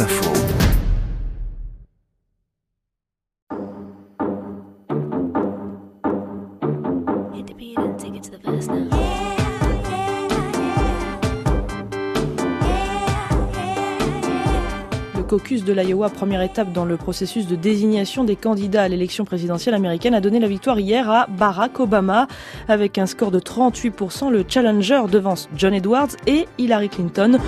Info. caucus de l'Iowa, première étape dans le processus de désignation des candidats à l'élection présidentielle américaine, a donné la victoire hier à Barack Obama. Avec un score de 38%, le challenger devance John Edwards et Hillary Clinton.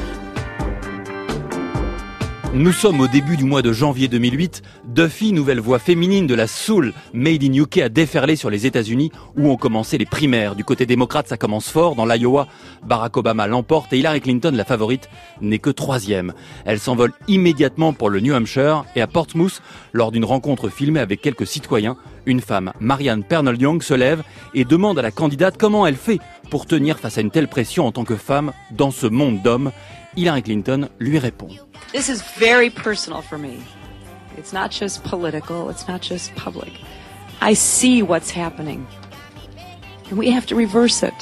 Nous sommes au début du mois de janvier 2008. Duffy, nouvelle voix féminine de la soul made in UK, a déferlé sur les États-Unis où ont commencé les primaires. Du côté démocrate, ça commence fort. Dans l'Iowa, Barack Obama l'emporte et Hillary Clinton, la favorite, n'est que troisième. Elle s'envole immédiatement pour le New Hampshire et à Portsmouth, lors d'une rencontre filmée avec quelques citoyens, une femme, Marianne Pernell Young, se lève et demande à la candidate comment elle fait pour tenir face à une telle pression en tant que femme dans ce monde d'hommes. Hillary Clinton lui répond. This is very personal for me. It's not just political, it's not just public. I see what's happening. And we have to reverse it.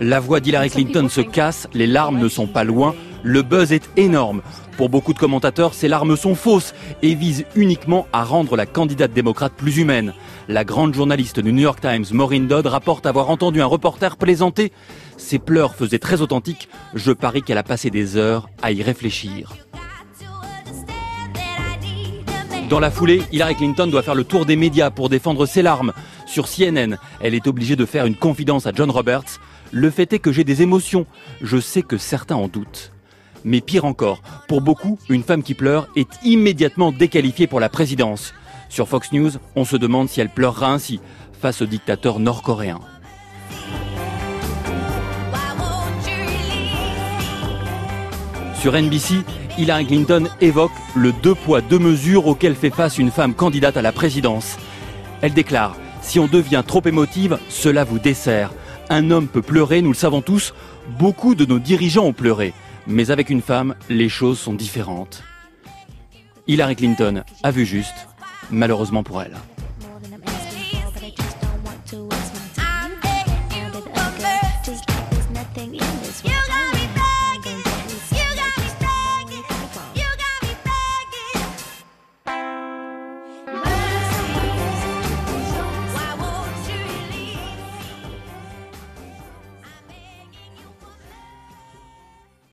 La voix d'Hillary Clinton se casse, les larmes ne sont pas loin, le buzz est énorme. Pour beaucoup de commentateurs, ces larmes sont fausses et visent uniquement à rendre la candidate démocrate plus humaine. La grande journaliste du New York Times, Maureen Dodd, rapporte avoir entendu un reporter plaisanter. Ses pleurs faisaient très authentiques. Je parie qu'elle a passé des heures à y réfléchir. Dans la foulée, Hillary Clinton doit faire le tour des médias pour défendre ses larmes. Sur CNN, elle est obligée de faire une confidence à John Roberts. Le fait est que j'ai des émotions. Je sais que certains en doutent. Mais pire encore, pour beaucoup, une femme qui pleure est immédiatement déqualifiée pour la présidence. Sur Fox News, on se demande si elle pleurera ainsi face au dictateur nord-coréen. Sur NBC, Hillary Clinton évoque le deux poids deux mesures auquel fait face une femme candidate à la présidence. Elle déclare Si on devient trop émotive, cela vous dessert. Un homme peut pleurer, nous le savons tous, beaucoup de nos dirigeants ont pleuré. Mais avec une femme, les choses sont différentes. Hillary Clinton a vu juste, malheureusement pour elle.